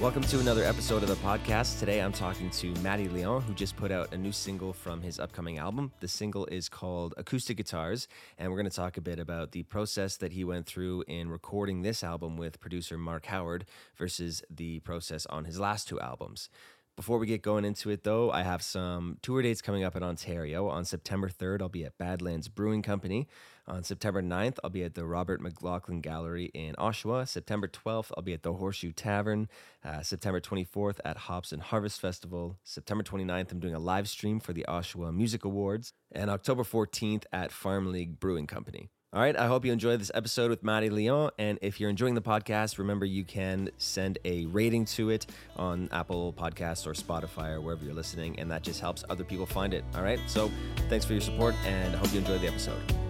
Welcome to another episode of the podcast. Today I'm talking to Mattie Leon, who just put out a new single from his upcoming album. The single is called Acoustic Guitars, and we're going to talk a bit about the process that he went through in recording this album with producer Mark Howard versus the process on his last two albums. Before we get going into it, though, I have some tour dates coming up in Ontario. On September 3rd, I'll be at Badlands Brewing Company. On September 9th, I'll be at the Robert McLaughlin Gallery in Oshawa. September 12th, I'll be at the Horseshoe Tavern. Uh, September 24th, at Hops and Harvest Festival. September 29th, I'm doing a live stream for the Oshawa Music Awards. And October 14th, at Farm League Brewing Company. All right, I hope you enjoyed this episode with Mattie Leon. And if you're enjoying the podcast, remember you can send a rating to it on Apple Podcasts or Spotify or wherever you're listening, and that just helps other people find it. All right, so thanks for your support, and I hope you enjoyed the episode.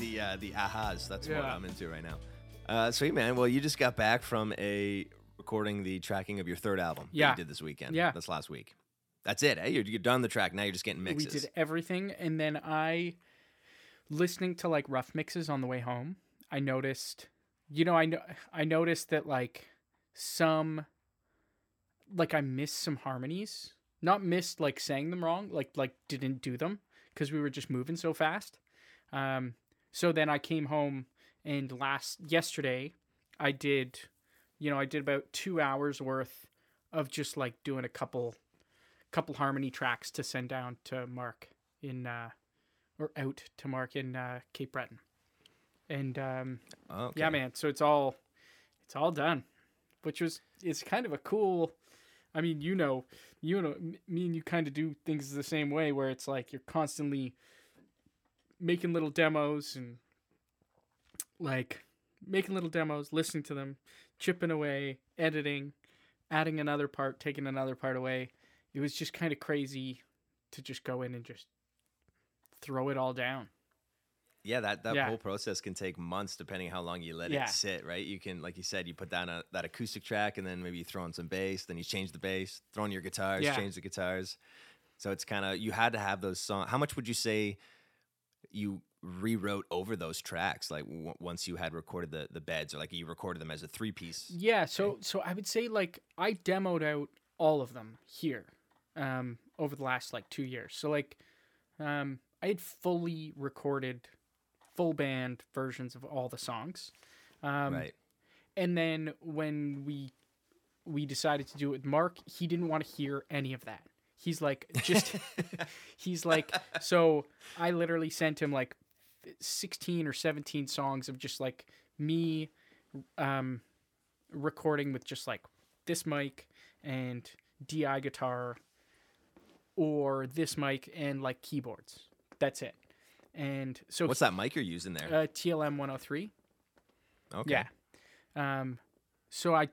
The uh, the ahas. That's what Yeah. I'm into right now. Uh, sweet man. Well, you just got back from a recording the tracking of your third album. that Yeah. you did this weekend. Yeah. that's last week. That's it. Eh? You're, you're done the track. Now you're just getting mixes. We did everything, and then I, listening to like rough mixes on the way home, I noticed, you know, I know I noticed that like some, like I missed some harmonies. Not missed like saying them wrong, like like didn't do them because we were just moving so fast. Um, so then I came home and last yesterday, I did, you know, I did about two hours worth of just like doing a couple couple harmony tracks to send down to Mark in uh or out to Mark in uh Cape Breton. And um Okay. yeah man, so it's all it's all done. Which was it's kind of a cool I mean, you know, you know me and you kind of do things the same way where it's like you're constantly making little demos and like making little demos, listening to them, chipping away, editing, adding another part, taking another part away. It was just kind of crazy to just go in and just throw it all down. Yeah, that, that Yeah. whole process can take months depending how long you let Yeah. it sit, right? You can, like you said, you put down a, that acoustic track and then maybe you throw in some bass, then you change the bass, throw in your guitars, Yeah. change the guitars. So it's kind of, you had to have those songs. How much would you say you rewrote over those tracks, like w- once you had recorded the, the beds or like you recorded them as a three piece? Yeah, so so I would say like I demoed out all of them here um over the last like 2 years. So like um I had fully recorded full band versions of all the songs. Um right. and then when we we decided to do it with Mark, he didn't want to hear any of that. He's like just he's like so I literally sent him like 16 or 17 songs of just like me um recording with just like this mic and DI guitar or this mic and like keyboards. That's it. And so What's that mic you're using there? uh, TLM 103. okay. Yeah. Um, so I,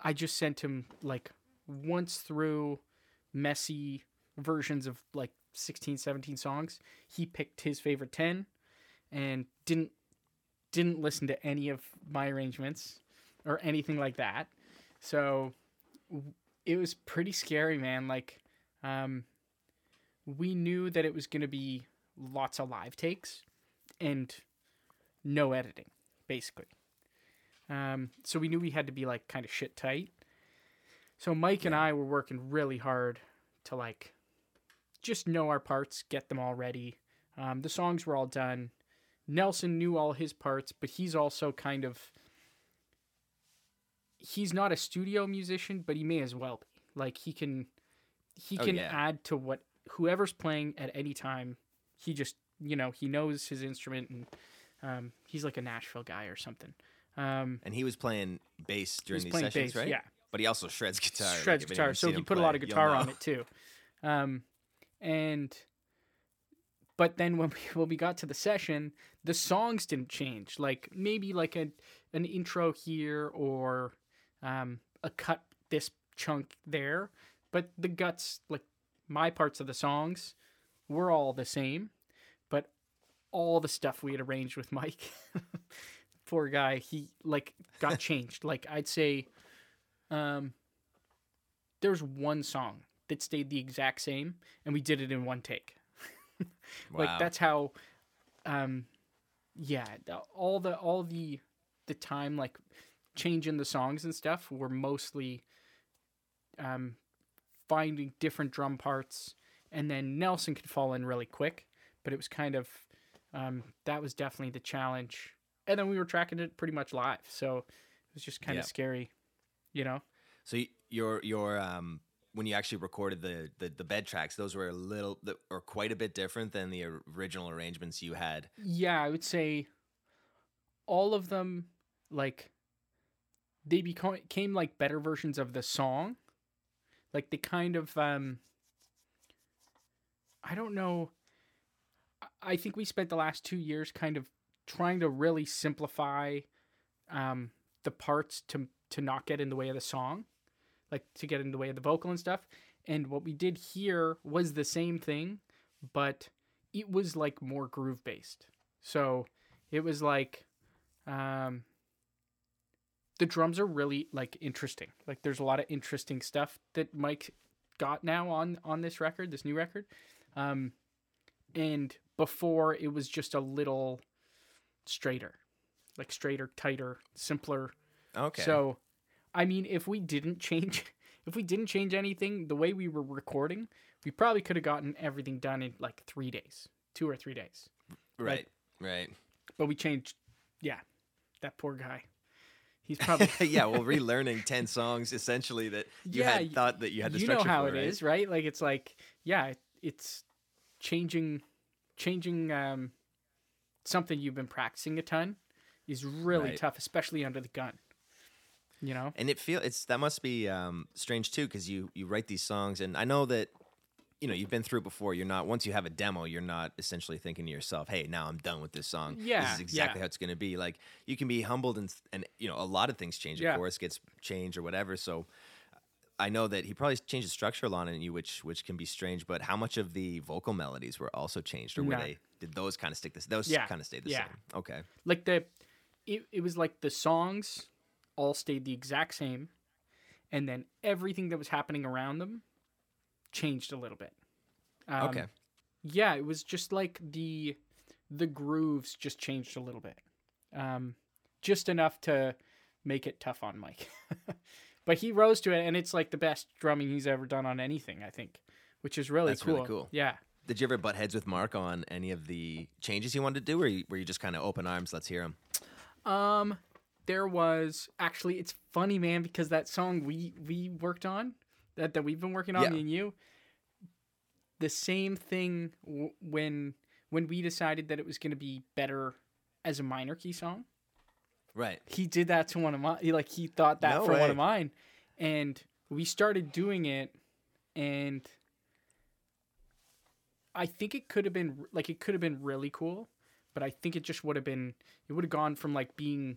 I just sent him like once through messy versions of like 16, 17 songs. He picked his favorite 10 and didn't, didn't listen to any of my arrangements or anything like that. So it was pretty scary, man. Like, um, we knew that it was going to be lots of live takes and no editing, basically. Um, so we knew we had to be like kind of shit tight. So Mike and I were working really hard to like just know our parts, get them all ready. Um, the songs were all done. Nelson knew all his parts, but he's also kind of he's not a studio musician, but he may as well be. Like he can he Oh, can yeah. add to what whoever's playing at any time. He just you know he knows his instrument and um, he's like a Nashville guy or something. Um, And he was playing bass during He's these playing sessions, bass, right? yeah. But he also shreds guitar. shreds if guitar, so he put a lot of guitar on it too. Um, and but then when we when we got to the session, the songs didn't change. Like maybe like a an intro here or um, a cut this chunk there, but the guts like my parts of the songs were all the same, but all the stuff we had arranged with Mike, poor guy, he like got changed. Like I'd say, um, there's one song that stayed the exact same, and we did it in one take. like Wow. that's how um yeah the- all the all the the time like changing the songs and stuff were mostly um finding different drum parts and then nelson could fall in really quick but it was kind of um that was definitely the challenge and then we were tracking it pretty much live so it was just kind Yep. of scary you know So your your um when you actually recorded the, the the bed tracks, those were a little or quite a bit different than the original arrangements you had. Yeah, I would say all of them like they became came like better versions of the song. Like they kind of um I don't know I- I think we spent the last 2 years kind of trying to really simplify um the parts to to not get in the way of the song, like to get in the way of the vocal and stuff. And what we did here was the same thing, but it was like more groove based. So it was like um the drums are really like interesting. Like there's a lot of interesting stuff that Mike got now on on this record, this new record. Um and before it was just a little straighter. Like straighter, tighter, simpler. Okay. So I mean if we didn't change if we didn't change anything, the way we were recording, we probably could have gotten everything done in like 3 days, 2 or 3 days right, right. but we changed. Yeah, that poor guy. He's probably yeah, well, relearning ten songs essentially that you Yeah, had thought that you had the you know how for, it right? is, right? Like it's like yeah, it's changing, changing um, something you've been practicing a ton is really Right. tough, especially under the gun. You know, And it feel it's that must be um, strange too because you you write these songs and I know that you know you've been through it before. You're not once you have a demo, you're not essentially thinking to yourself, "Hey, now I'm done with this song. this Yeah, is exactly yeah. how it's going to be." Like you can be humbled and and you know a lot of things change. Yeah. Of course, gets changed or whatever. So I know that he probably changed the structure a lot in you, which which can be strange. But how much of the vocal melodies were also changed, or were they did those kind of stick? This those Yeah, kind of stayed the yeah. same. Okay. like the it, it was like the songs all stayed the exact same, and then everything that was happening around them changed a little bit. Um, okay. yeah it was just like the the grooves just changed a little bit um just enough to make it tough on mike but he rose to it and it's like the best drumming he's ever done on anything i think which is really That's cool really cool. yeah Did you ever butt heads with Mark on any of the changes he wanted to do, or you, were you just kind of open arms? Let's hear him. um there was actually it's funny man because that song we we worked on that that we've been working on Yeah. me and you the same thing w- when when we decided that it was going to be better as a minor key song Right. he did that to one of my like he thought that No for one of mine and we started doing it and i think it could have been like it could have been really cool but i think it just would have been it would have gone from like being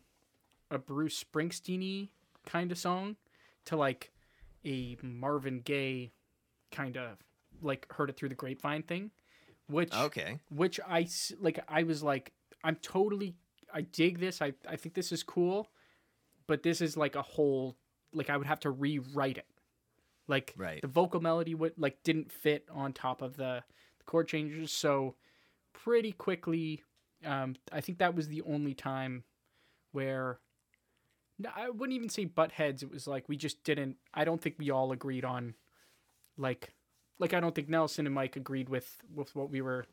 a bruce Springsteen y kind of song to like a marvin gaye kind of like heard it through the grapevine thing which Okay. which I like. I was like, I'm totally, I dig this. I I think this is cool, but this is like a whole like I would have to rewrite it. Like Right. the vocal melody would like didn't fit on top of the, the chord changes, so pretty quickly, um, I think that was the only time where. No, I wouldn't even say butt heads. It was like we just didn't. I don't think we all agreed on, like, like I don't think Nelson and Mike agreed with with what we were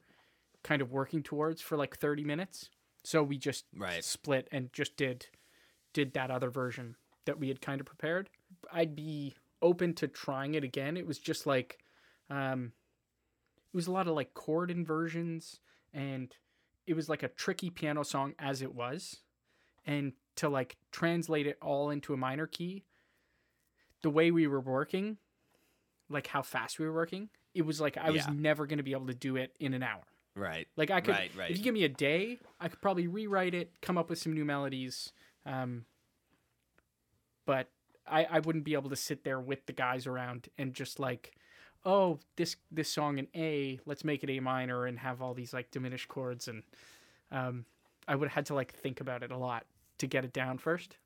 kind of working towards for like 30 minutes. So we just Right. split and just did did that other version that we had kind of prepared. I'd be open to trying it again. It was just like um it was a lot of like chord inversions and it was like a tricky piano song as it was and to like translate it all into a minor key the way we were working like how fast we were working it was like i was Yeah. never going to be able to do it in an hour Right. like I could, Right, right. if you give me a day, I could probably rewrite it, come up with some new melodies. Um, but I, I wouldn't be able to sit there with the guys around and just like, oh, this this song in A, let's make it A minor and have all these like diminished chords and, um, I would have had to like think about it a lot to get it down first.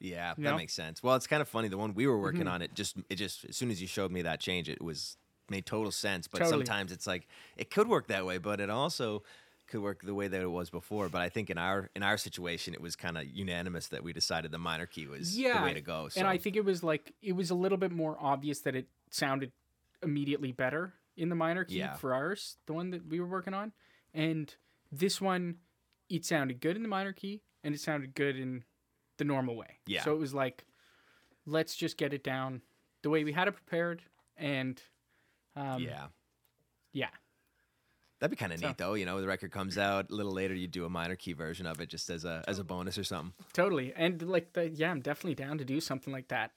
Yeah, You that know? makes sense. Well, it's kind of funny. The one we were working Mhm. on, it just it just as soon as you showed me that change, it was made total sense. But Totally. sometimes it's like it could work that way, but it also could work the way that it was before. But I think in our in our situation, it was kind of unanimous that we decided the minor key was yeah, the way to go. So and I think it was like it was a little bit more obvious that it sounded immediately better in the minor key Yeah. for ours, the one that we were working on, and this one, it sounded good in the minor key and it sounded good in the normal way. Yeah. So it was like, let's just get it down the way we had it prepared, and um, yeah. yeah, That'd be kind of So- neat, though. You know, the record comes out a little later. You do a minor key version of it, just as a as a bonus or something. Totally. And like the yeah, I'm definitely down to do something like that.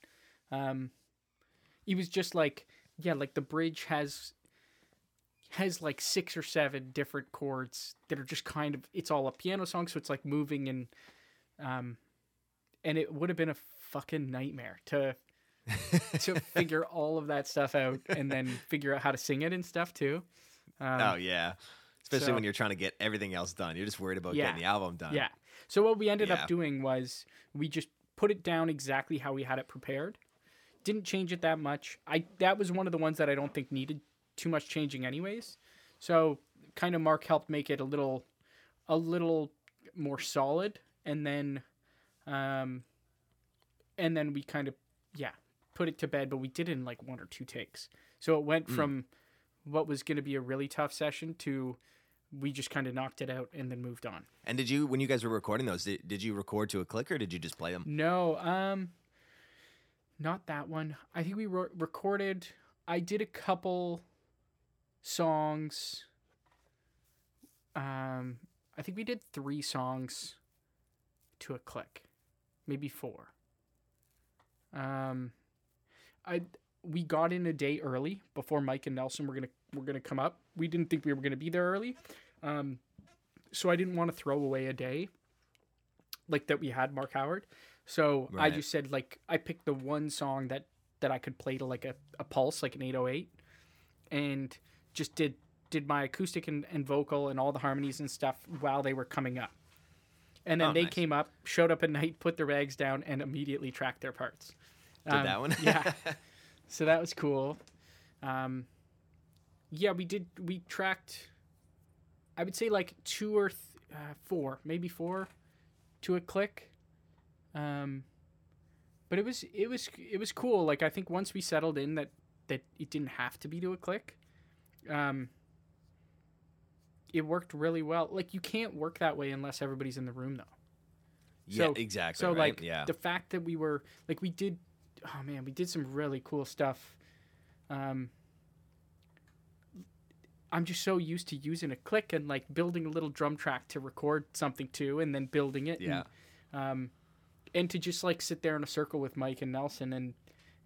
Um it was just like yeah, like the bridge has has like six or seven different chords that are just kind of it's all a piano song, so it's like moving and um and it would have been a fucking nightmare to to figure all of that stuff out and then figure out how to sing it and stuff too. Um, oh yeah, especially so- when you're trying to get everything else done. You're just worried about Yeah. getting the album done. Yeah. So what we ended Yeah. up doing was we just put it down exactly how we had it prepared. Didn't change it that much. I that was one of the ones that I don't think needed too much changing anyways. So kind of Mark helped make it a little a little more solid and then um and then we kind of yeah, put it to bed, but we did it in like one or two takes. So it went Mm. from what was going to be a really tough session to we just kind of knocked it out and then moved on. And did you, when you guys were recording those, did, did you record to a click or did you just play them? No, um, not that one. I think we re- recorded. I did a couple songs. Um, I think we did three songs to a click, maybe four. Um, I we got in a day early before Mike and Nelson were gonna were gonna come up. We didn't think we were gonna be there early, um, so I didn't want to throw away a day like that we had Mark Howard. So I just said like I picked the one song that that I could play to like a, a pulse like an 808 and just did did my acoustic and, and vocal and all the harmonies and stuff while they were coming up. And then Oh, they nice. came up, showed up at night, put their bags down, and immediately tracked their parts. Did Um, that one? yeah. So that was cool. Um, yeah, we did. We tracked. I would say like two or th- uh, four, maybe four, to a click. Um, but it was it was it was cool. Like I think once we settled in that that it didn't have to be to a click. Um, it worked really well. Like you can't work that way unless everybody's in the room though. yeah, So- exactly. So right? like yeah. the fact that we were like we did oh man, we did some really cool stuff. Um I'm just so used to using a click and like building a little drum track to record something to and then building it. Yeah. And, um and to just like sit there in a circle with Mike and Nelson and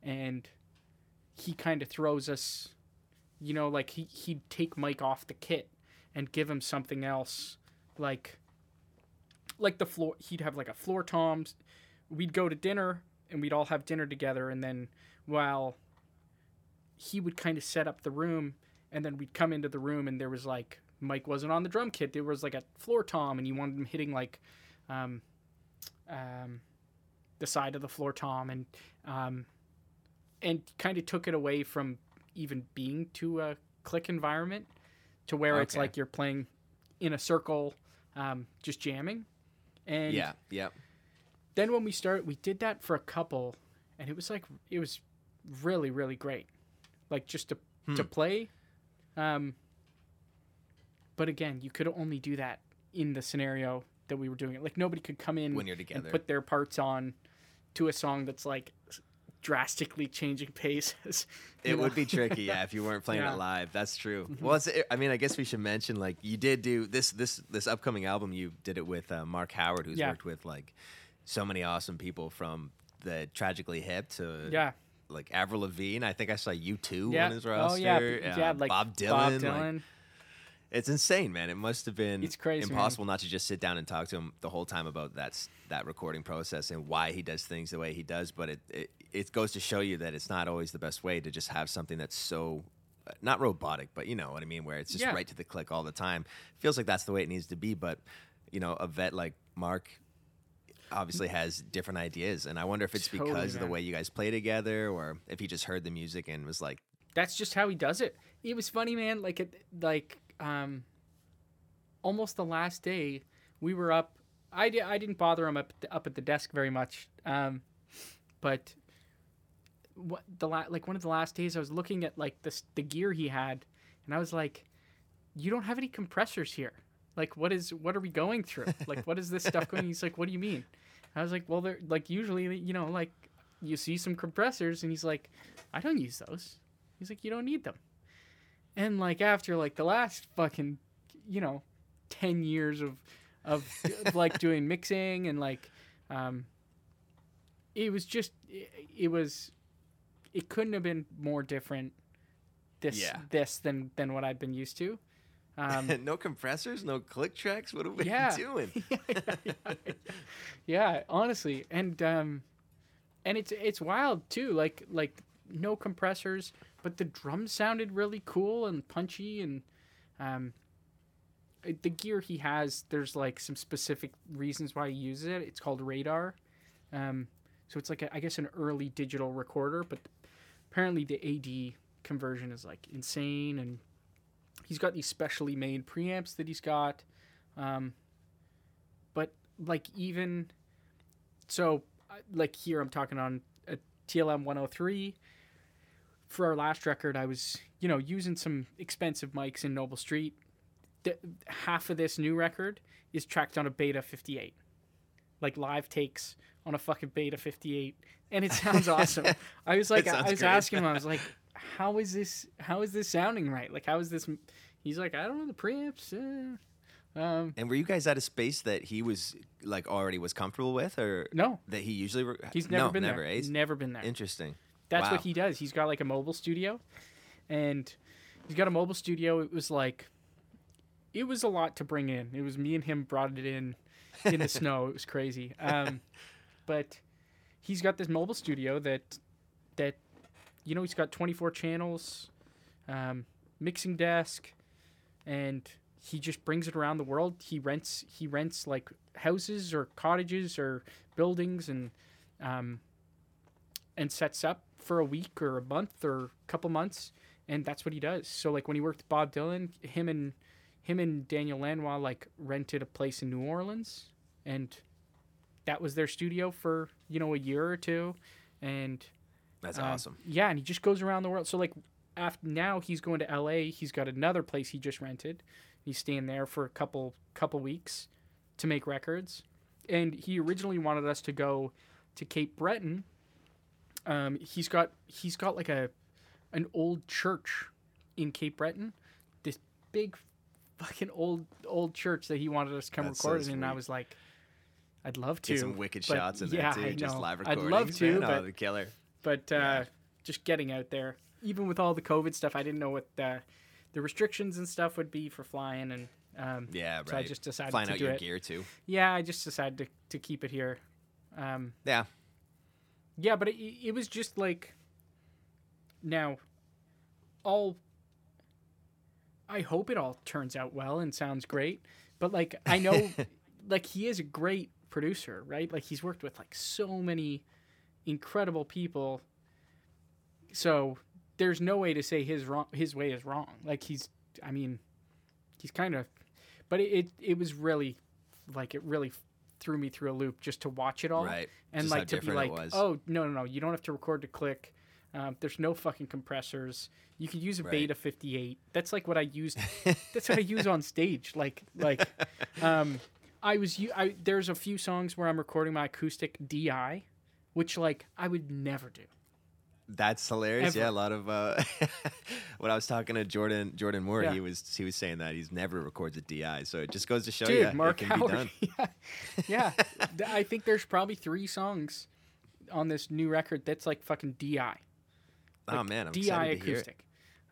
and he kind of throws us you know like he he'd take Mike off the kit and give him something else like like the floor he'd have like a floor toms. We'd go to dinner and we'd all have dinner together and then while he would kind of set up the room and then we'd come into the room and there was like mike wasn't on the drum kit. There was like a floor tom and you wanted him hitting like um, um, the side of the floor tom and um, and kind of took it away from even being to a click environment to where it's like you're playing in a circle um, just jamming. And yeah, yeah. then when we started we did that for a couple and it was like it was really really great. Like just to to Hmm. play um but again you could only do that in the scenario that we were doing it. Like nobody could come in When you're together. and put their parts on to a song that's like drastically changing paces It know? would be tricky, yeah, if you weren't playing Yeah. Mm-hmm. it live. That's true. Well, it's, I mean, I guess we should mention like you did do this this this upcoming album. You did it with uh, Mark Howard, who's Yeah. worked with like so many awesome people from the Tragically Hip to yeah like Avril Lavigne. I think I saw you two yeah on his roster. oh yeah uh, yeah like Bob Dylan. Bob like, Dylan it's insane, man. It must have been It's crazy, man. impossible not to just sit down and talk to him the whole time about that that recording process and why he does things the way he does. But it it, it goes to show you that it's not always the best way to just have something that's so uh, not robotic, but you know what I mean, where it's just Yeah. right to the click all the time. Feels like that's the way it needs to be. But you know, a vet like Mark obviously has different ideas, and I wonder if it's Totally, because of the way you guys play together, or if he just heard the music and was like. that's just how he does it. It was funny, man. Like it, like um, almost the last day we were up. I, di- I didn't bother him up up at the desk very much. Um, but what the la- like one of the last days I was looking at like this the gear he had, and I was like, you don't have any compressors here. Like what is what are we going through? Like what is this stuff going? He's like, what do you mean? I was like, well, they're like usually you know like you see some compressors, and he's like, I don't use those. He's like, you don't need them. And like after like the last fucking, you know, ten years of of like doing mixing and like, um, it was just it, it was, it couldn't have been more different. This Yeah. this than than what I'd been used to. Um, no compressors, no click tracks. What are we Yeah. doing? yeah, honestly, and um, and it's it's wild too. Like like no compressors, but the drums sounded really cool and punchy, and um, the gear he has. There's like some specific reasons why he uses it. It's called radar, um, so it's like a, I guess an early digital recorder, but apparently the AD conversion is like insane, and he's got these specially made preamps that he's got. Um, but like even so like here i'm talking on a tlm 103 for our last record i was you know using some expensive mics in noble street the, half of this new record is tracked on a beta 58 like live takes on a fucking beta 58 and it sounds awesome i was like i was great. asking him i was like how is this how is this sounding right like how is this he's like i don't know the preamps eh. um And were you guys at a space that he was like already was comfortable with, or no that he usually? Re- He's never no, been never. there. eh? He's never been there. Interesting. That's Wow. what he does. He's got like a mobile studio, and he's got a mobile studio. It was like, it was a lot to bring in. It was me and him brought it in in the snow. It was crazy. Um, but he's got this mobile studio that that you know he's got 24 channels, um, mixing desk, and he just brings it around the world. He rents he rents like houses or cottages or buildings and um, and sets up for a week or a month or a couple months, and that's what he does. So like when he worked with Bob Dylan, him and him and Daniel Lanois like rented a place in New Orleans, and that was their studio for you know a year or two, and That's uh, awesome. Yeah, and he just goes around the world. So like after now he's going to L.A. He's got another place he just rented. He's staying there for a couple couple weeks to make records, and he originally wanted us to go to Cape Breton. Um, he's got he's got like a an old church in Cape Breton, this big fucking old old church that he wanted us to come That's so record in, and I was like, I'd love to Get some wicked but shots in yeah, there too. I Just live I'd love to, man. Oh, but the killer. but uh, Yeah. just getting out there, even with all the COVID stuff, I didn't know what the, the restrictions and stuff would be for flying, and um, Yeah, right. so I just decided Flying to out do your it. gear too. Yeah, I just decided to, to keep it here. Um, Yeah. yeah, but it, it was just like now, all. I hope it all turns out well and sounds great, but like I know, like he is a great producer, right? Like he's worked with like so many incredible people. So there's no way to say his wrong his way is wrong. Like he's I mean he's kind of but it, it it was really like it really threw me through a loop just to watch it all Right. and Just like to be like oh no no no you don't have to record to click um, there's no fucking compressors you could use a Right. beta 58 that's like what i used that's what i use on stage like like um i was I, there's a few songs where i'm recording my acoustic di which like i would never do That's hilarious. Yeah, a lot of uh, when I was talking to Jordan Jordan Moore, Yeah. he was he was saying that he's never records a DI. So it just goes to show dude you mark it can howard be done. yeah yeah i think there's probably three songs on this new record that's like fucking di oh man, I'm di excited to hear it. acoustic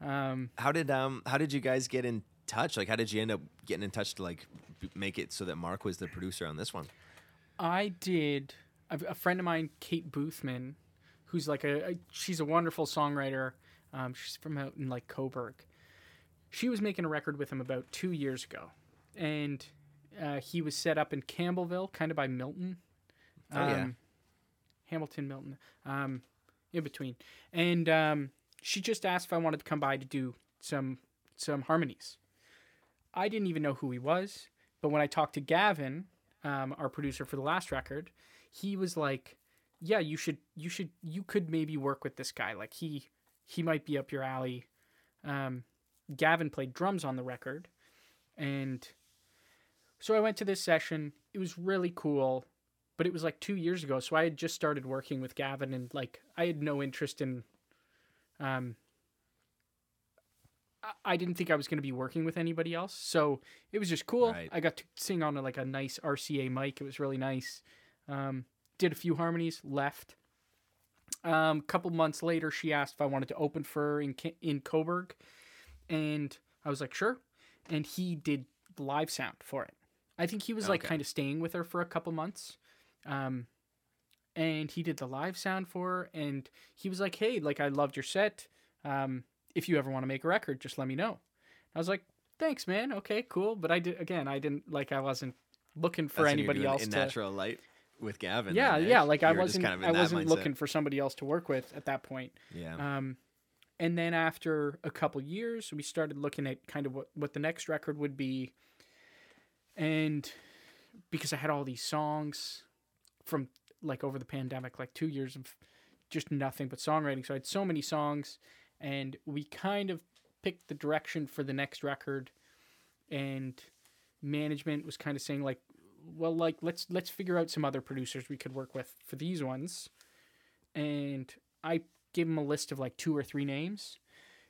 um How did um how did you guys get in touch? Like how did you end up getting in touch to like make it so that Mark was the producer on this one? I did. A, friend of mine, Kate Boothman, who's like a, a she's a wonderful songwriter. Um, she's from out in like Cobourg. She was making a record with him about two years ago, and uh, he was set up in Campbellville, kind of by Milton. Oh, yeah. Um, Hamilton, Milton, um, in between, and um, she just asked if I wanted to come by to do some some harmonies. I didn't even know who he was, but when I talked to Gavin, um, our producer for the last record, he was like, "Yeah, you should you should you could maybe work with this guy. Like he he might be up your alley." Um, Gavin played drums on the record, and so I went to this session. It was really cool, but it was like two years ago. So I had just started working with Gavin, and like I had no interest in. Um, I- didn't think I was going to be working with anybody else, so it was just cool. Right. I got to sing on a, like a nice RCA mic. It was really nice. Um, did a few harmonies, left. Um, a couple months later, she asked if I wanted to open for her in in Cobourg, and I was like, sure. And he did live sound for it. I think he was like Okay. kind of staying with her for a couple months. Um, and he did the live sound for her, and he was like, hey, like I loved your set. Um, if you ever want to make a record, just let me know. I was like, thanks, man. Okay, cool. But I did again. I didn't like. I wasn't looking for That's anybody else in to. natural light with Gavin. yeah, then, eh? yeah. Like I You wasn't. kind of I wasn't mindset. looking for somebody else to work with at that point. Yeah. Um, and then after a couple years, we started looking at kind of what, what the next record would be. And because I had all these songs from like over the pandemic, like two years of just nothing but songwriting. So I had so many songs, and we kind of picked the direction for the next record. And management was kind of saying like, well, like let's let's figure out some other producers we could work with for these ones. And I gave him a list of like two or three names.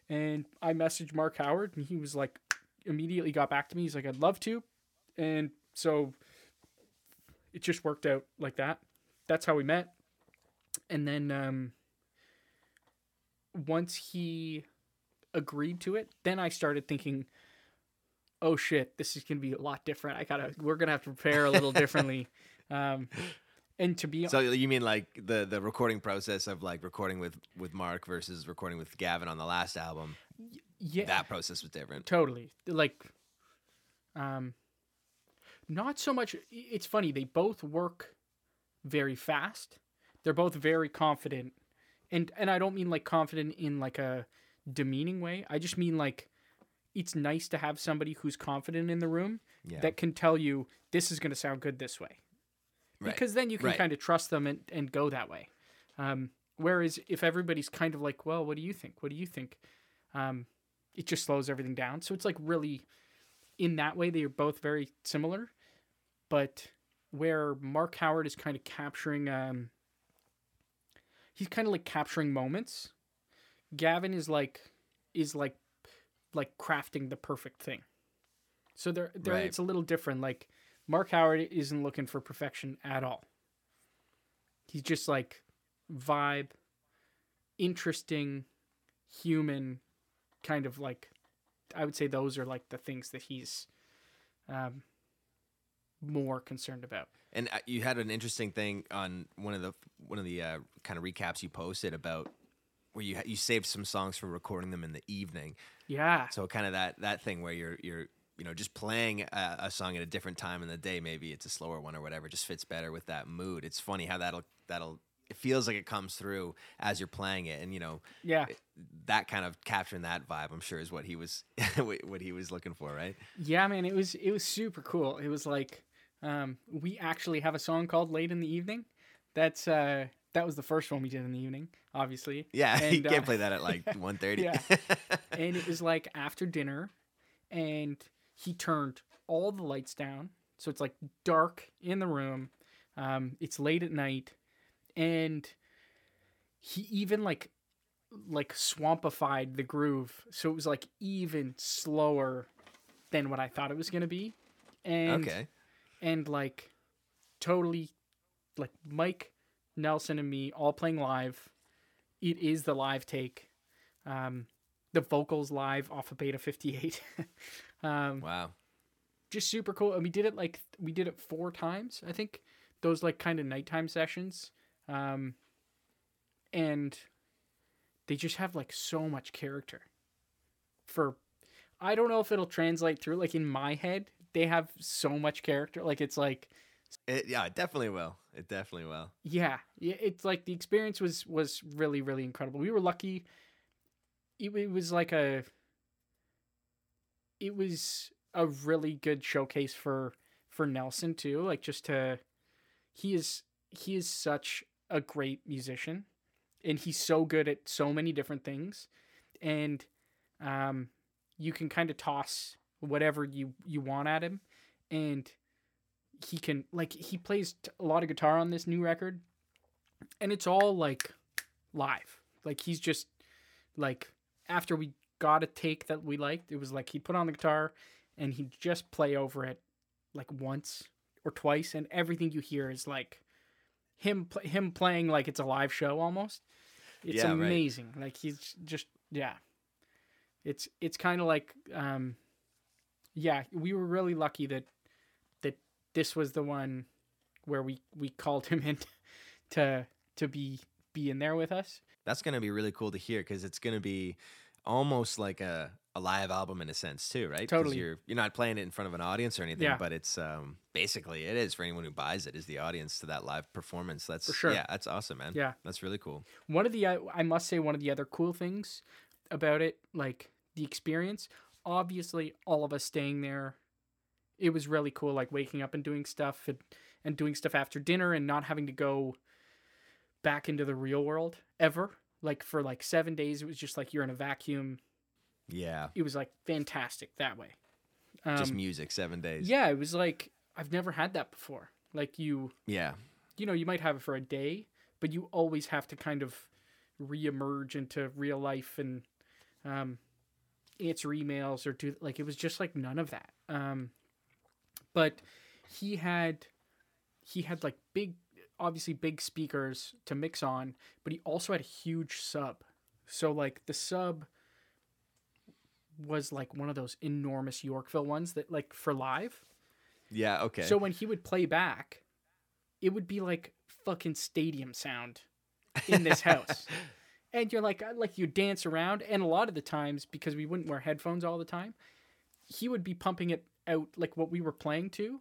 And I messaged Mark Howard and he was like immediately got back to me. He's like, I'd love to. And so it just worked out like that. That's how we met. And then um once he agreed to it, then I started thinking, oh shit, this is gonna be a lot different. I gotta we're gonna have to prepare a little differently. Um and to be So you mean like the the recording process of like recording with with Mark versus recording with Gavin on the last album? yeah That process was different. totally like um not so much it's funny they both work very fast they're both very confident and and i don't mean like confident in like a demeaning way. I just mean like it's nice to have somebody who's confident in the room Yeah. that can tell you this is going to sound good this way. Right. because then you can Right. kind of trust them and, and go that way. Um, whereas if everybody's kind of like well what do you think? What do you think? Um, it just slows everything down. So it's like really in that way they are both very similar. But where mark howard is kind of capturing um, he's kind of like capturing moments. Gavin is like is like like crafting the perfect thing. So there there Right. it's a little different. Like mark howard isn't looking for perfection at all. He's just like vibe interesting human kind of like i would say those are like the things that he's um more concerned about And uh, you had an interesting thing on one of the one of the uh, kind of recaps you posted about where you you saved some songs for recording them in the evening. yeah So kind of that that thing where you're you're you know just playing a, a song at a different time in the day. Maybe it's a slower one or whatever. Just fits better with that mood. It's funny how that'll that'll it feels like it comes through as you're playing it, and you know yeah that kind of capturing that vibe. I'm sure is what he was what he was looking for, right? yeah man it was it was super cool it was like um we actually have a song called late in the evening. That's uh that was the first one we did in the evening obviously. Yeah, you And, can't uh, play that at like 1.30. Yeah. and it was like after dinner and he turned all the lights down. So it's like dark in the room. Um, it's late at night. And he even like like swampified the groove. So it was like even slower than what i thought it was going to be. And okay. And like totally like Mike Nelson and me all playing live. It is the live take. Um the vocals live off of Beta 58. um Wow. just super cool. And we did it like we did it four times, I think. Those like kind of nighttime sessions. Um and they just have like so much character. For I don't know if it'll translate through like in my head, they have so much character. Like it's like It, yeah, it definitely will. It definitely will. yeah, yeah, it's like the experience was was really really incredible. We were lucky it, it was like a it was a really good showcase for for Nelson too like just to he is he is such a great musician and he's so good at so many different things and um you can kind of toss whatever you you want at him. And he can like he plays t- a lot of guitar on this new record. And it's all like live. Like he's just like after we got a take that we liked it was like he'd put on the guitar and he'd just play over it like once or twice. And everything you hear is like him pl- him playing like it's a live show almost. It's Yeah, right. amazing. Like he's just yeah. It's it's kind of like um yeah we were really lucky that that this was the one where we we called him in to to be be in there with us That's gonna be really cool to hear because it's gonna be almost like a, a live album in a sense too, right? Totally. You're you're not playing it in front of an audience or anything, Yeah. but it's um basically it is for anyone who buys it is the audience to that live performance. That's For sure. Yeah, that's awesome, man. Yeah. that's really cool. one of the I I must say one of the other cool things about it like the experience obviously all of us staying there it was really cool like waking up and doing stuff and, and doing stuff after dinner and not having to go back into the real world ever. Like for like 7 days it was just like you're in a vacuum. Yeah, it was like fantastic that way. Um, just music seven days. yeah it was like I've never had that before. Like you yeah, you know, you might have it for a day, but you always have to kind of reemerge into real life and um, answer emails or do like it was just like none of that. Um, but he had he had like big, obviously big speakers to mix on, but he also had a huge sub. So like the sub was like one of those enormous Yorkville ones that like for live. yeah. Okay. So when he would play back, it would be like fucking stadium sound in this house. And you're like uh, like you dance around and a lot of the times because we wouldn't wear headphones all the time, he would be pumping it out like what we were playing to.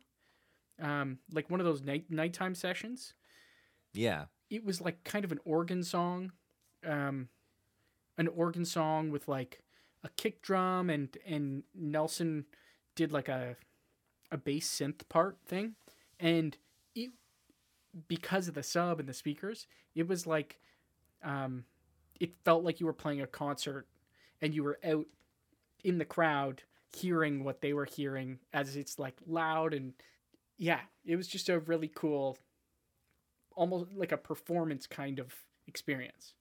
Um like one of those night nighttime sessions. yeah, It was like kind of an organ song. Um an organ song with like a kick drum and and Nelson did like a a bass synth part thing and it because of the sub and the speakers it was like um it felt like you were playing a concert and you were out in the crowd hearing what they were hearing as it's like loud and yeah it was just a really cool almost like a performance kind of experience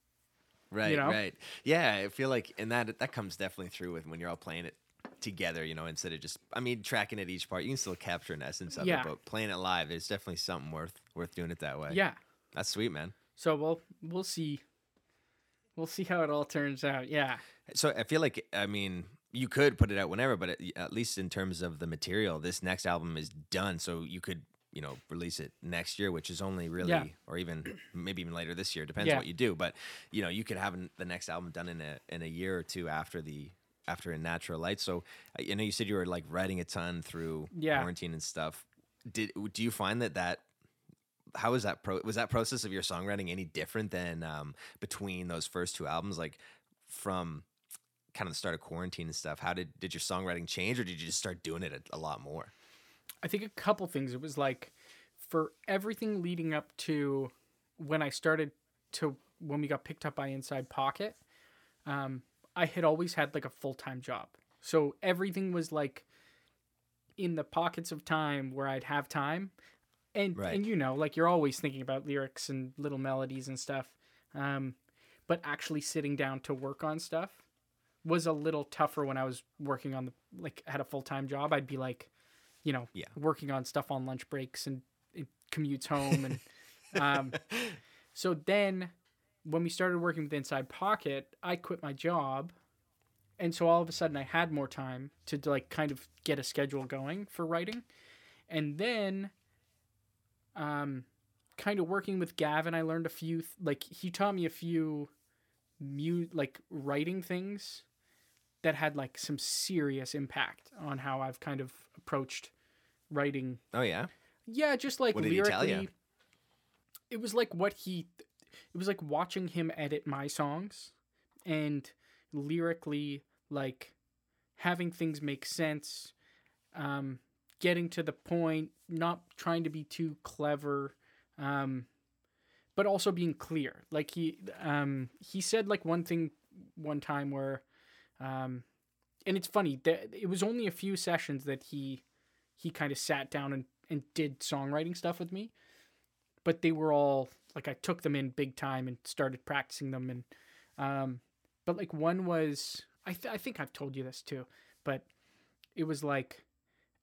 right, you know? right. Yeah, I feel like and that that comes definitely through with when you're all playing it together. You know, instead of just I mean tracking it each part, you can still capture an essence of Yeah. it, but playing it live, there's definitely something worth worth doing it that way. yeah that's sweet, man. so we'll we'll see we'll see how it all turns out yeah So I feel like I mean you could put it out whenever, but at, at least in terms of the material, this next album is done, so you could you know release it next year, which is only really Yeah. or even maybe even later this year, depends Yeah. what you do. But you know you could have the next album done in a in a year or two after the after in natural light. So I I know you said you were like writing a ton through Yeah. quarantine and stuff. Did do you find that that how was that pro was that process of your songwriting any different than um, between those first two albums like from kind of the start of quarantine and stuff how did did your songwriting change or did you just start doing it a, a lot more I think a couple things. It was like for everything leading up to when I started to when we got picked up by Inside Pocket, um, I had always had like a full time job. So everything was like in the pockets of time where I'd have time. And Right. and you know, like you're always thinking about lyrics and little melodies and stuff. Um, but actually sitting down to work on stuff was a little tougher when I was working on the like had a full time job. I'd be like, you know, Yeah. working on stuff on lunch breaks and, and commutes home and um, so then when we started working with Inside Pocket, I quit my job. And so all of a sudden I had more time to like kind of get a schedule going for writing. And then um kind of working with Gavin, I learned a few th- like he taught me a few mu like writing things that had like some serious impact on how I've kind of approached writing oh yeah yeah, just like What did he tell ya? It was like what he. It was like watching him edit my songs, and lyrically, like having things make sense, um, getting to the point, not trying to be too clever, um, but also being clear. Like he um, he said like one thing one time where, um, and it's funny that it was only a few sessions that he he kind of sat down and and did songwriting stuff with me, but they were all like I took them in big time and started practicing them and um, but like one was I th- I think I've told you this too, but it was like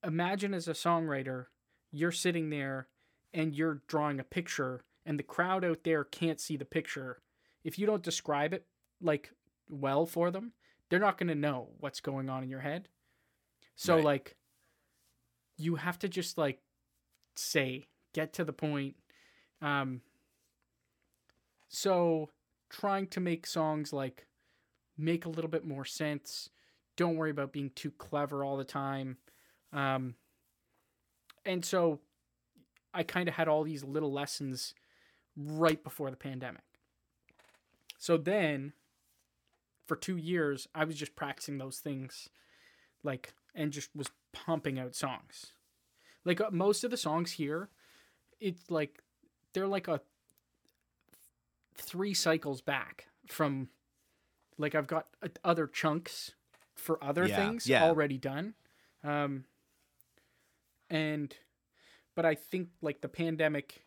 imagine as a songwriter you're sitting there and you're drawing a picture and the crowd out there can't see the picture. If you don't describe it like well for them, they're not going to know what's going on in your head. So Right. like you have to just like say, get to the point. Um so trying to make songs like make a little bit more sense. Don't worry about being too clever all the time. Um and so I kind of had all these little lessons right before the pandemic. So then for 2 years I was just practicing those things like and just was pumping out songs. Like uh, most of the songs here it's like they're like a three cycles back from like I've got uh, other chunks for other Yeah, things yeah. already done. Um and but I think like the pandemic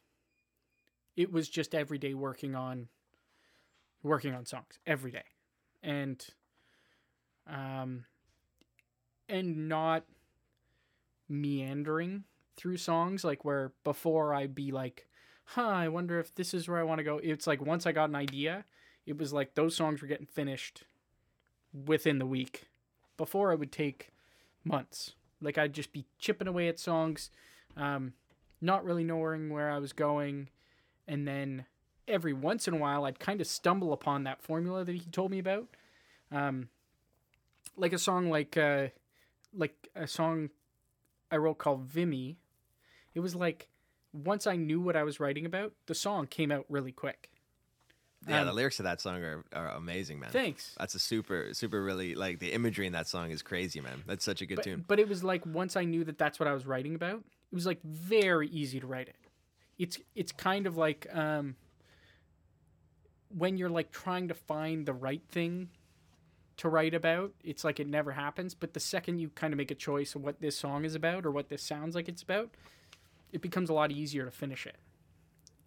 it was just every day working on working on songs every day. And um and not meandering through songs like where before I'd be like, huh, I wonder if this is where I want to go. It's like once I got an idea, it was like those songs were getting finished within the week. Before it would take months. Like I'd just be chipping away at songs, um, not really knowing where I was going, and then every once in a while I'd kind of stumble upon that formula that he told me about. Um, like a song like uh, like a song I wrote called Vimy. It was like once I knew what I was writing about, the song came out really quick. Yeah, Um, the lyrics to that song are, are amazing, man. Thanks. That's a super, super really like the imagery in that song is crazy, man. That's such a good But, tune. but it was like once I knew that that's what I was writing about, it was like very easy to write it. It's it's kind of like um, when you're like trying to find the right thing to write about. It's like it never happens. But the second you kind of make a choice of what this song is about or what this sounds like it's about, it becomes a lot easier to finish it.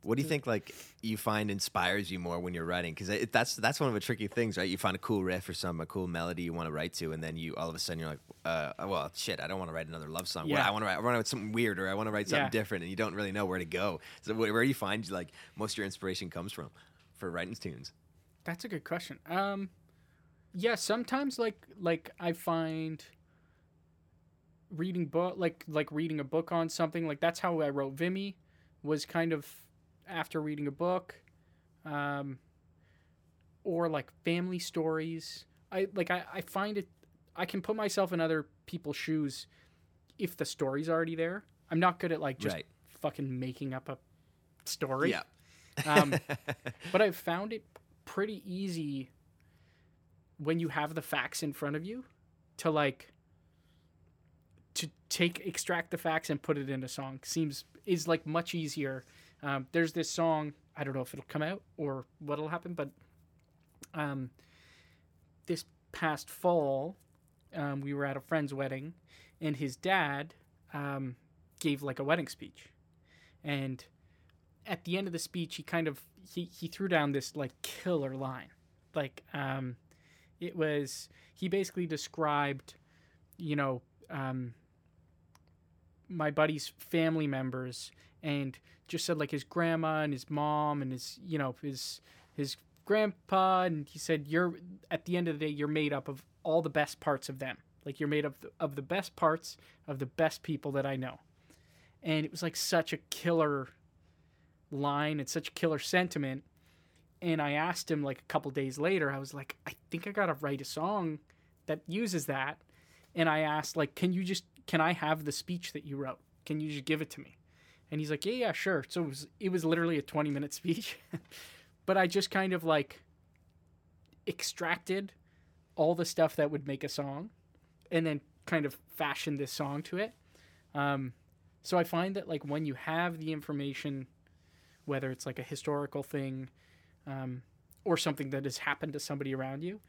What do you think like you find inspires you more when you're writing? Because that's that's one of the tricky things, right? You find a cool riff or some a cool melody you want to write to, and then you all of a sudden you're like, uh, well, shit, I don't want to write another love song. Yeah. I want to write, I want to write something weird, or I want to write something Yeah. different, and you don't really know where to go. So where, where do you find like most of your inspiration comes from for writing tunes? That's a good question. Um, yeah, sometimes like like I find reading book like like reading a book on something like that's how I wrote Vimy was kind of after reading a book, um, or like family stories. I like I, I find it I can put myself in other people's shoes if the story's already there. I'm not good at like just Right. fucking making up a story. Yeah. Um, but I've found it pretty easy when you have the facts in front of you to like to take extract the facts and put it in a song seems is like much easier. Um, there's this song I don't know if it'll come out or what'll happen, but um, this past fall um, we were at a friend's wedding and his dad um, gave like a wedding speech. And at the end of the speech he kind of he, he threw down this like killer line. Like um it was he basically described you know um my buddy's family members and just said like his grandma and his mom and his you know his his grandpa and he said you're at the end of the day you're made up of all the best parts of them. Like you're made up of the best parts of the best people that I know. And it was like such a killer line and such a killer sentiment. And I asked him like a couple days later I was like I think I got to write a song that uses that. And I asked like can you just can I have the speech that you wrote? Can you just give it to me and he's like yeah yeah sure so it was it was literally a 20 minute speech but I just kind of like extracted all the stuff that would make a song, and then kind of fashion this song to it. Um, so I find that like when you have the information, whether it's like a historical thing, um, or something that has happened to somebody around you,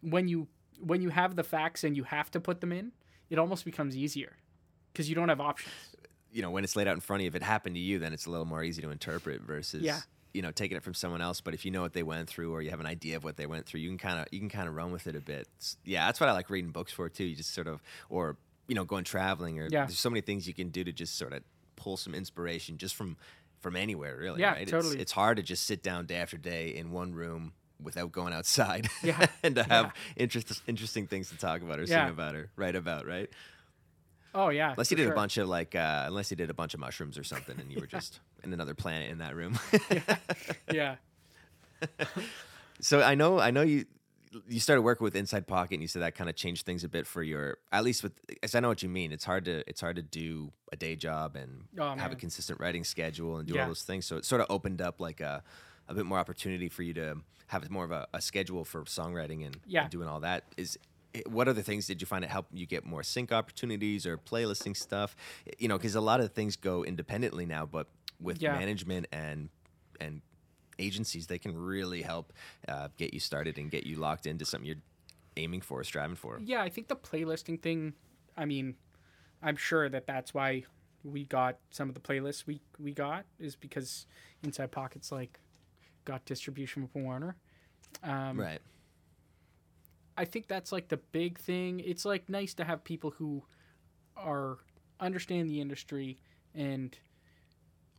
when you when you have the facts and you have to put them in, it almost becomes easier because you don't have options. You know, when it's laid out in front of you, if it happened to you, then it's a little more easy to interpret versus Yeah. you know taking it from someone else. But if you know what they went through or you have an idea of what they went through, you can kind of you can kind of run with it a bit. It's- yeah, that's what I like reading books for too. You just sort of or you know going traveling or Yeah. there's so many things you can do to just sort of pull some inspiration just from from anywhere really. Yeah, right? It's- totally. It's, hard to just sit down day after day in one room without going outside Yeah, and to have yeah. interest, interesting things to talk about or Yeah. sing about or write about right Oh yeah, unless you did sure. a bunch of like uh, unless you did a bunch of mushrooms or something and you were just in another planet in that room. Yeah, so i know i know you you started working with inside pocket and you said that kind of changed things a bit for your at least with as i know what you mean. It's hard to it's hard to do a day job and Oh, have a consistent writing schedule and do Yeah. all those things. So it sort of opened up like a a bit more opportunity for you to have more of a, a schedule for songwriting and, Yeah. and doing all that. Is what other things did you find it help you get more sync opportunities or playlisting stuff you know because a lot of things go independently now but with Yeah. management and and agencies they can really help uh, get you started and get you locked into something you're aiming for striving for yeah. I think the playlisting thing. I mean, I'm sure that that's why we got some of the playlists we we got is because Inside Pockets like got distribution from Warner. Um, right I think that's like the big thing. It's like nice to have people who are understand the industry and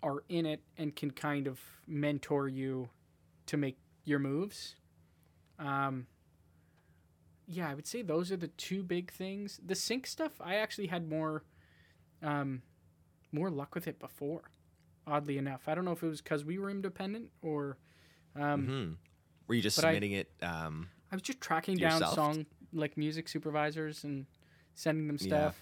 are in it and can kind of mentor you to make your moves. Um, yeah, I would say those are the two big things. The sync stuff, I actually had more, um, more luck with it before. Oddly enough, I don't know if it was because we were independent or, um, hmm were you just but I- submitting it um, I was just tracking down Yourself? song like music supervisors and sending them Yeah. stuff.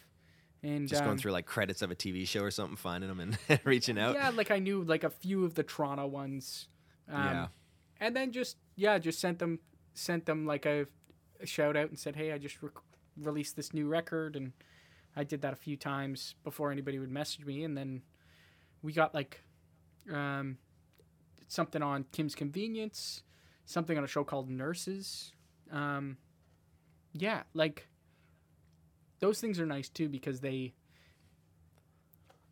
And just um, going through like credits of a tv show or something finding them and reaching out Yeah, like I knew like a few of the Toronto ones. Um, Yeah. And then just yeah, just sent them sent them like a, a shout out and said, "Hey, I just rec- released this new record," and I did that a few times before anybody would message me, and then we got like um, something on Kim's Convenience, something on a show called Nurses. Um, yeah, like those things are nice too because they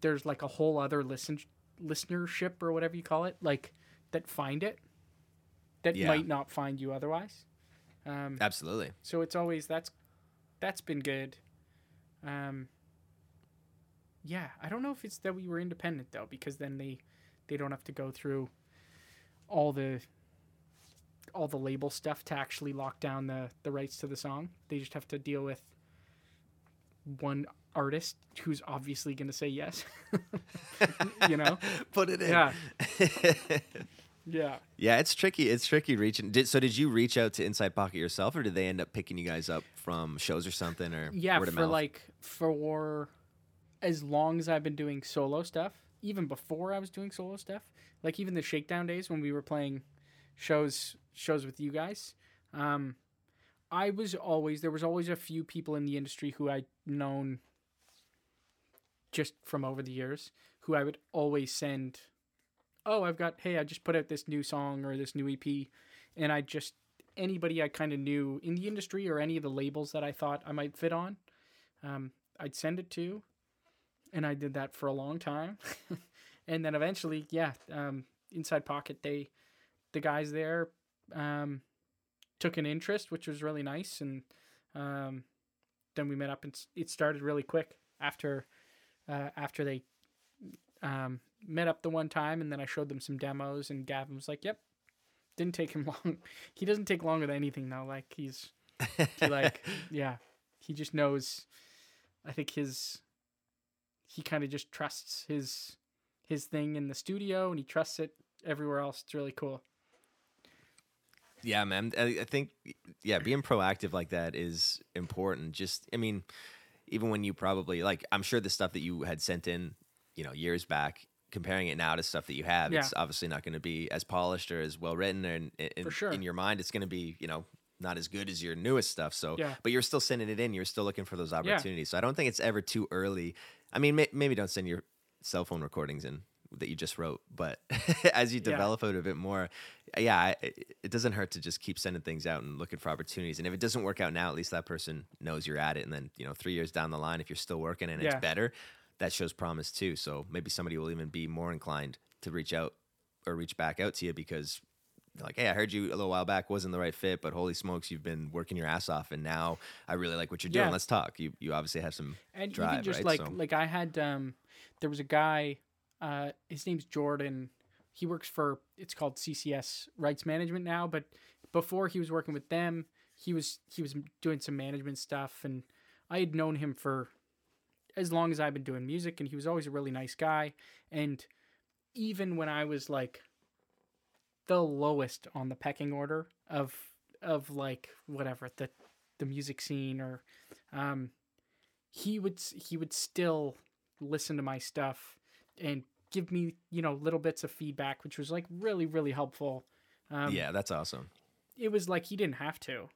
there's like a whole other listen listenership or whatever you call it, like that find it that Yeah. might not find you otherwise. Um, absolutely so it's always that's that's been good. Um, yeah, I don't know if it's that we were independent though, because then they they don't have to go through all the all the label stuff to actually lock down the the rights to the song. They just have to deal with one artist who's obviously going to say yes. you know? put it in Yeah. Yeah. yeah it's tricky it's tricky reaching did, so did you reach out to inside pocket yourself or did they end up picking you guys up from shows or something or Yeah, word of for mouth? like for as long as I've been doing solo stuff, even before I was doing solo stuff, like even the shakedown days when we were playing shows shows with you guys, um, I was always there was always a few people in the industry who I'd known just from over the years who I would always send oh I've got hey I just put out this new song or this new EP and I just anybody I kind of knew in the industry or any of the labels that I thought I might fit on um, I'd send it to. And I did that for a long time. And then eventually yeah um, inside pocket they the guys there um, took an interest which was really nice and um, then we met up and it started really quick after uh, after they um, met up the one time and then I showed them some demos and Gavin was like yep didn't take him long. He doesn't take long with anything though like he's he like yeah he just knows i think his he kind of just trusts his his thing in the studio and he trusts it everywhere else. It's really cool Yeah, man. I, I think yeah, being proactive like that is important. Just I mean, even when you probably like I'm sure the stuff that you had sent in, you know, years back, comparing it now to stuff that you have, it's obviously not going to be as polished or as well written and in, For sure. in your mind it's going to be, you know, not as good as your newest stuff. So, Yeah. but you're still sending it in. You're still looking for those opportunities. So I don't think it's ever too early. I mean, may, maybe don't send your cell phone recordings in that you just wrote, but as you Yeah. develop it a bit more, yeah, I, it it doesn't hurt to just keep sending things out and looking for opportunities. And if it doesn't work out now, at least that person knows you're at it. And then you know, three years down the line, if you're still working and Yeah. it's better, that shows promise too. So maybe somebody will even be more inclined to reach out or reach back out to you because like, hey, I heard you a little while back wasn't the right fit, but holy smokes, you've been working your ass off, and now I really like what you're doing. Yeah. Let's talk. You you obviously have some and drive, even just right? like So- like I had um there was a guy uh his name's Jordan. He works for it's called CCS Rights Management now but before he was working with them he was he was doing some management stuff and I had known him for as long as I've been doing music and he was always a really nice guy. And even when I was like the lowest on the pecking order of of like whatever the the music scene or um he would he would still listen to my stuff and give me you know little bits of feedback which was like really really helpful. Um yeah, that's awesome. it was like he didn't have to.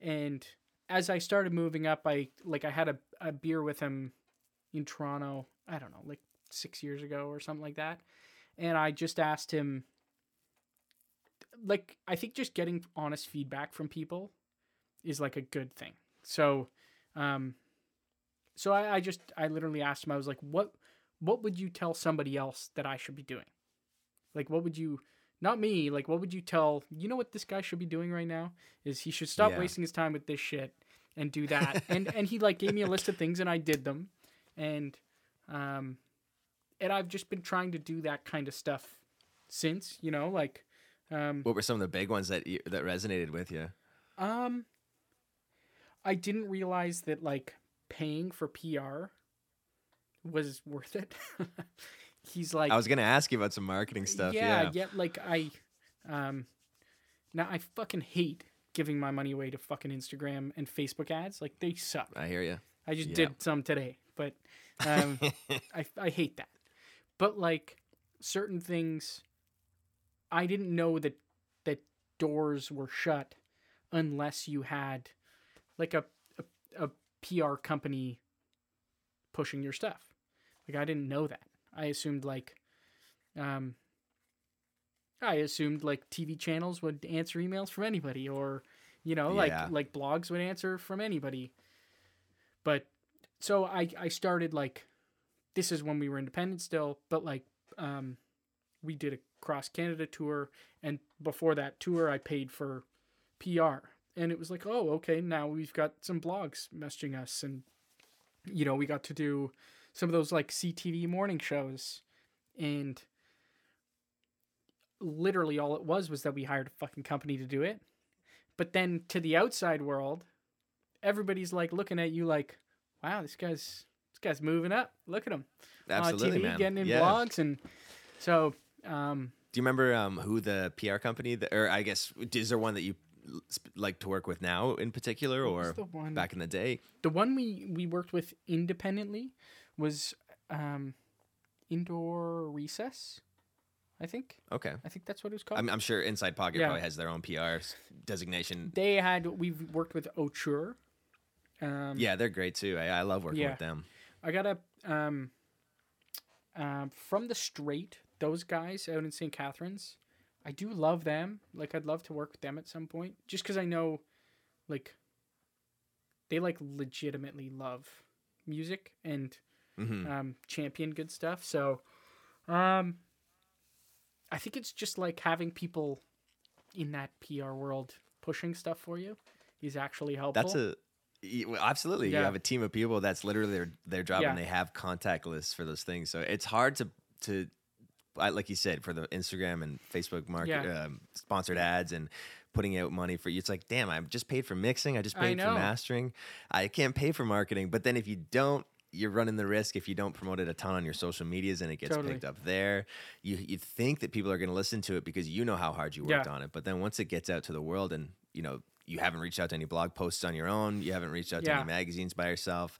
And as i started moving up i like i had a, a beer with him in toronto i don't know like six years ago or something like that. And i just asked him like i think just getting honest feedback from people is like a good thing. So um so i, I just i literally asked him i was like what what would you tell somebody else that i should be doing like what would you not me like what would you tell you know what this guy should be doing right now is he should stop Yeah. wasting his time with this shit and do that and and he like gave me a list of things and i did them and um and i've just been trying to do that kind of stuff since you know like um What were some of the big ones that you, that resonated with you? um i didn't realize that like paying for pr was worth it he's like I was gonna ask you about some marketing stuff. yeah, Yeah, Like I, um, now I fucking hate giving my money away to fucking Instagram and Facebook ads. Like they suck. I hear you. I just Yeah. did some today, but um, I I hate that. But like certain things, I didn't know that that doors were shut unless you had like a a, a PR company pushing your stuff. Like I didn't know that. I assumed like um I assumed like TV channels would answer emails from anybody or you know like Yeah. like blogs would answer from anybody. But so I I started like this is when we were independent still, but like um we did a cross Canada tour and before that tour I paid for PR and it was like, "Oh, okay, now we've got some blogs messaging us and you know, we got to do some of those like CTV morning shows and literally all it was was that we hired a fucking company to do it. But then to the outside world, everybody's like looking at you like, "Wow, this guy's this guy's moving up. Look at him Absolutely, on TV, man. getting in yeah. blogs." And so, um, Do you remember um, who the PR company, that, or I guess, is there one that you like to work with now in particular, or back in the day? the one we we worked with independently was um, Indoor Recess. I think Okay. I think that's what it was called. I'm, I'm sure Inside Pocket Yeah. probably has their own PR designation. they had we've worked with Oture. Um, Yeah, they're great too. I, I love working Yeah. with them. I got a um, um, from the straight those guys out in St. Catharines. I do love them. Like I'd love to work with them at some point, just because I know, like, they like legitimately love music and hmm um, champion good stuff. So, um, I think it's just like having people in that PR world pushing stuff for you is actually helpful. That's a absolutely. You have a team of people that's literally their their job, Yeah. and they have contact lists for those things. So it's hard to to I- like you said for the Instagram and Facebook market Yeah. um, sponsored ads and putting out money for you. It's like, damn, I just paid for mixing. I just I paid for mastering. I can't pay for marketing. But then if you don't. You're running the risk if you don't promote it a ton on your social medias and it gets Totally. picked up there. You you think that people are going to listen to it because you know how hard you worked Yeah. on it, but then once it gets out to the world and you know you haven't reached out to any blog posts on your own, you haven't reached out to any magazines by yourself,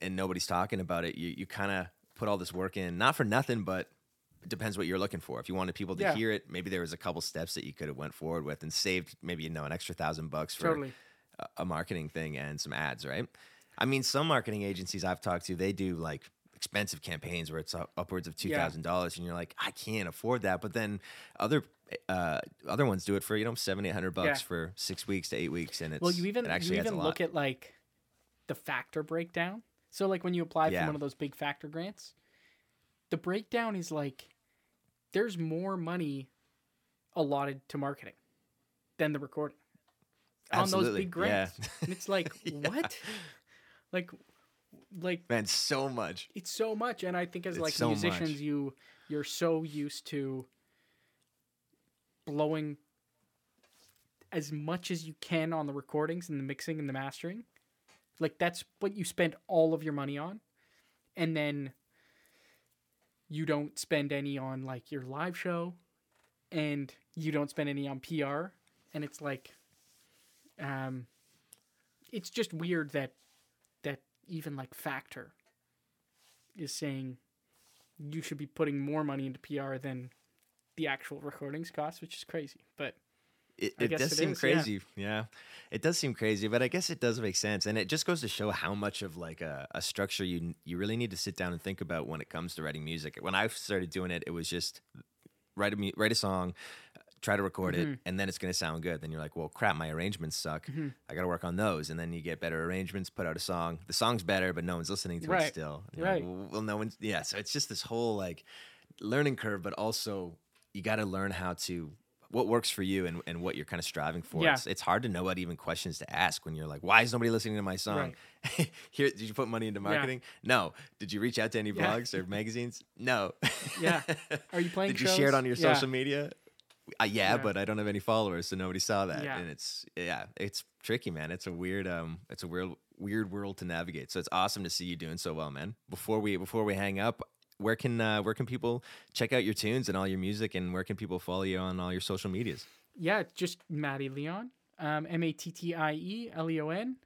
and nobody's talking about it, you you kind of put all this work in, not for nothing, but it depends what you're looking for. If you wanted people to Yeah. hear it, maybe there was a couple steps that you could have went forward with and saved maybe you know an extra thousand bucks for Totally. a, a marketing thing and some ads, right? I mean, some marketing agencies I've talked to, they do like expensive campaigns where it's upwards of two thousand yeah. dollars, and you're like, I can't afford that. But then other uh, other ones do it for you know seven eight hundred bucks Yeah. for six weeks to eight weeks, and it's Well, you even it actually you even look at like the factor breakdown. So like when you apply Yeah. for one of those big factor grants, the breakdown is like there's more money allotted to marketing than the recording on those big grants. yeah. And it's like what? Like like Man, so much. it's so much and I think as It's like so musicians much. you you're so used to blowing as much as you can on the recordings and the mixing and the mastering. Like that's what you spend all of your money on. And then you don't spend any on like your live show and you don't spend any on PR and it's like um it's just weird that that even like Factor is saying you should be putting more money into PR than the actual recordings cost, which is crazy. But It, it does it seem is, crazy. Yeah. It does seem crazy, but I guess it does make sense. And it just goes to show how much of like a, a structure you you really need to sit down and think about when it comes to writing music. When I started doing it, it was just write a write a song, try to record Mm-hmm. it, and then it's gonna sound good. Then you're like, well, crap, my arrangements suck. Mm-hmm. I got to work on those, and then you get better arrangements. Put out a song. The song's better, but no one's listening to it still. You're like, Right. well, well, no one's. Yeah. So it's just this whole like learning curve, but also you got to learn how to what works for you and, and what you're kind of striving for. Yeah. It's, it's hard to know what even questions to ask when you're like, why is nobody listening to my song? Here, did you put money into marketing? No. Did you reach out to any Yeah. blogs or magazines? No. Yeah. Are you playing Did you share it on your Yeah. social media? Uh, yeah, Yeah. but I don't have any followers, so nobody saw that. Yeah. And it's yeah, it's tricky, man. It's a weird um, it's a weird weird world to navigate. So it's awesome to see you doing so well, man. Before we before we hang up, where can uh, where can people check out your tunes and all your music, and where can people follow you on all your social medias? Yeah, just Mattie Leon, um, M A T T I E L E O N,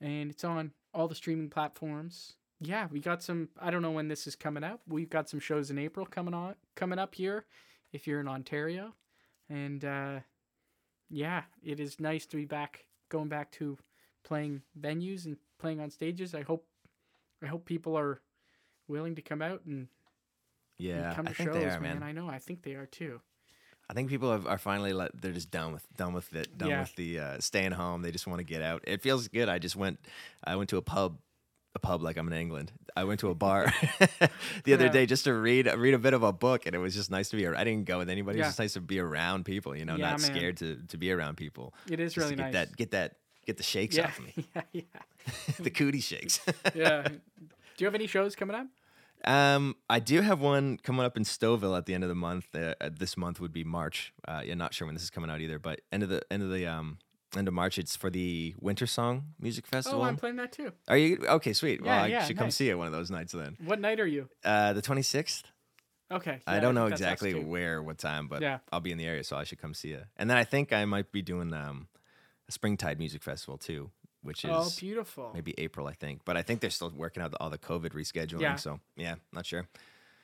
and it's on all the streaming platforms. Yeah, we got some. I don't know when this is coming out. We've got some shows in April coming on coming up here, if you're in Ontario, and uh, yeah, it is nice to be back, going back to playing venues and playing on stages. I hope, I hope people are willing to come out and, and Yeah, come I to think shows, they are, man. man. I know. I think they are too. I think people have, are finally let they're just done with done with it, done Yeah. with the uh, staying home. They just want to get out. It feels good. I just went I went to a pub a pub like I'm in England. I went to a bar the other Yeah. day just to read read a bit of a book, and it was just nice to be. I didn't go with anybody. It Yeah. was just nice to be around people. You know, Yeah, not man. scared to to be around people. It is Just really to get nice. that get that get the shakes off me. yeah, yeah. the cootie shakes. yeah. Do you have any shows coming up? Um, I do have one coming up in Stouffville at the end of the month. Uh, uh, this month would be March. Uh, yeah, not sure when this is coming out either, but end of the end of the um end of March. It's for the Winter Song Music Festival. Oh, I'm playing that too. Are you okay? Sweet. Yeah, well, I yeah, should come see you one of those nights then. What night are you? Uh, the twenty sixth. Okay. I don't know us exactly where, what time, but Yeah. I'll be in the area, so I should come see you. And then I think I might be doing um a Springtide Music Festival too, which is Oh, beautiful. maybe April, I think. But I think they're still working out the, all the COVID rescheduling. Yeah. So yeah, not sure.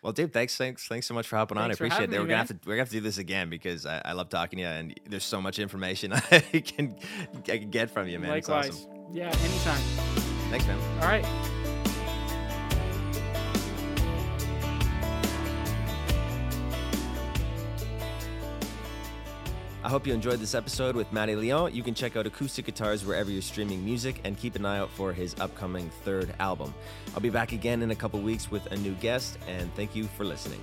Well, dude, thanks, thanks, thanks so much for hopping on. I appreciate it. me, We're gonna man. have to we're gonna have to do this again because I, I love talking to you, and there's so much information I can I can get from you, man. Likewise. It's awesome. Yeah, anytime. Thanks, man. All right. Hope you enjoyed this episode with Mattie Leon. You can check out acoustic guitars wherever you're streaming music and keep an eye out for his upcoming third album. I'll be back again in a couple weeks with a new guest, and thank you for listening.